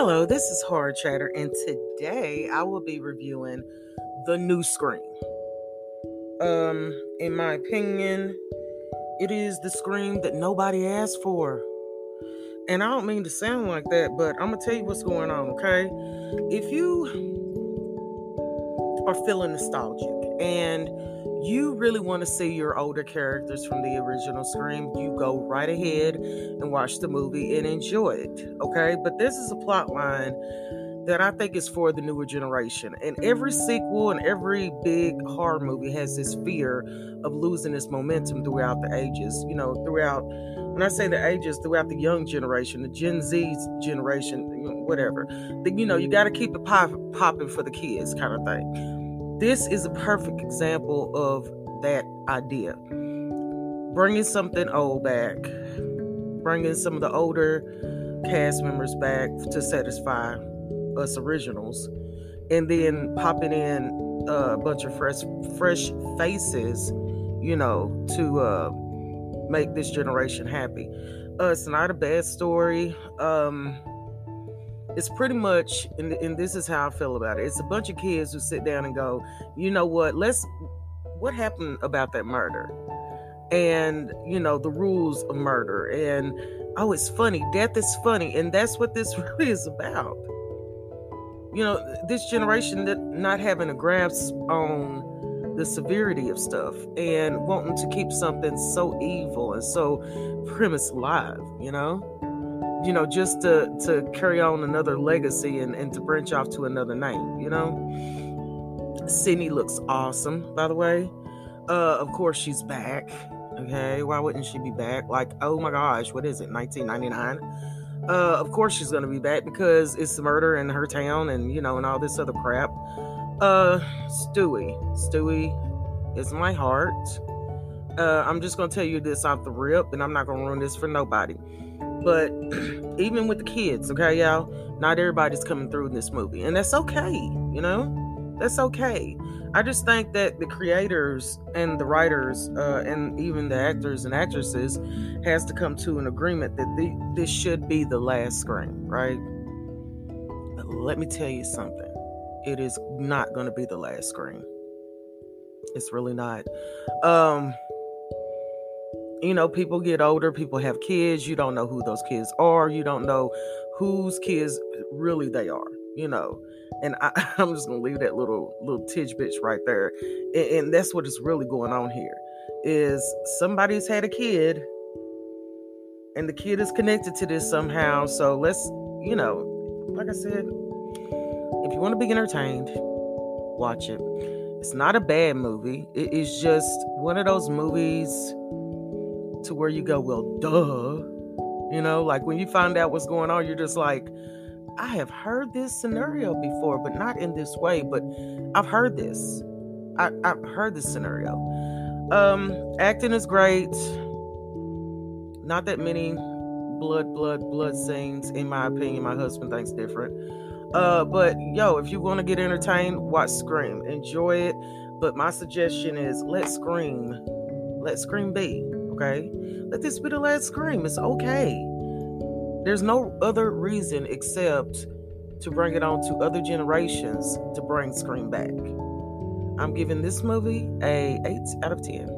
Hello, this is Horror Chatter, and today I will be reviewing the new Scream. Um, in my opinion, it is the Scream that nobody asked for. And I don't mean to sound like that, but I'm gonna tell you what's going on, okay? If you are feeling nostalgic and you really want to see your older characters from the original Scream, you go right ahead and watch the movie and enjoy it. Okay. But this is a plot line that I think is for the newer generation. And every sequel and every big horror movie has this fear of losing its momentum throughout the ages. You know, throughout, when I say the ages, throughout the young generation, the Gen Z generation, whatever. The, you know, you got to keep it pop, popping for the kids kind of thing this is a perfect example of that idea. Bringing something old back, bringing some of the older cast members back to satisfy us originals, and then popping in a bunch of fresh, fresh faces, you know, to uh, make this generation happy. Uh, it's not a bad story. Um, it's pretty much and, and this is how i feel about it it's a bunch of kids who sit down and go you know what let's what happened about that murder? And you know the rules of murder and oh it's funny death is funny and that's what this really is about. You know this generation that not having a grasp on the severity of stuff and wanting to keep something so evil and so premise alive you know you know, just to to carry on another legacy and, and to branch off to another name, you know. Sidney looks awesome, by the way. Uh, of course she's back. Okay, why wouldn't she be back? Like, oh my gosh, what is it, 1999? Uh, of course she's gonna be back because it's murder in her town and you know, and all this other crap. Uh, Dewey, Dewey is my heart. Uh, I'm just gonna tell you this off the rip, and I'm not gonna ruin this for nobody. But even with the kids, okay, y'all, not everybody's coming through in this movie. And that's okay, you know? That's okay. I just think that the creators and the writers uh, and even the actors and actresses has to come to an agreement that the, this should be the last scream, right? But let me tell you something. It is not going to be the last scream. It's really not. Um, you know, people get older, people have kids, you don't know who those kids are, you don't know whose kids really they are, you know. And I, am just gonna leave that little little tidbits right there. And, and that's what is really going on here. Is somebody's had a kid and the kid is connected to this somehow. So let's, you know, like I said, if you want to be entertained, watch it. It's not a bad movie. It is just one of those movies to where you go, well, duh. You know, like when you find out what's going on, you're just like, I have heard this scenario before, but not in this way. But I've heard this. I, have heard this scenario. Um, acting is great. Not that many blood, blood, blood scenes, in my opinion. My husband thinks different. Uh, but yo, if you want to get entertained, watch Scream. Enjoy it. But my suggestion is let Scream, let Scream be. Okay? Let this be the last scream. It's okay. There's no other reason except to bring it on to other generations to bring Scream back. I'm giving this movie a 8 out of 10.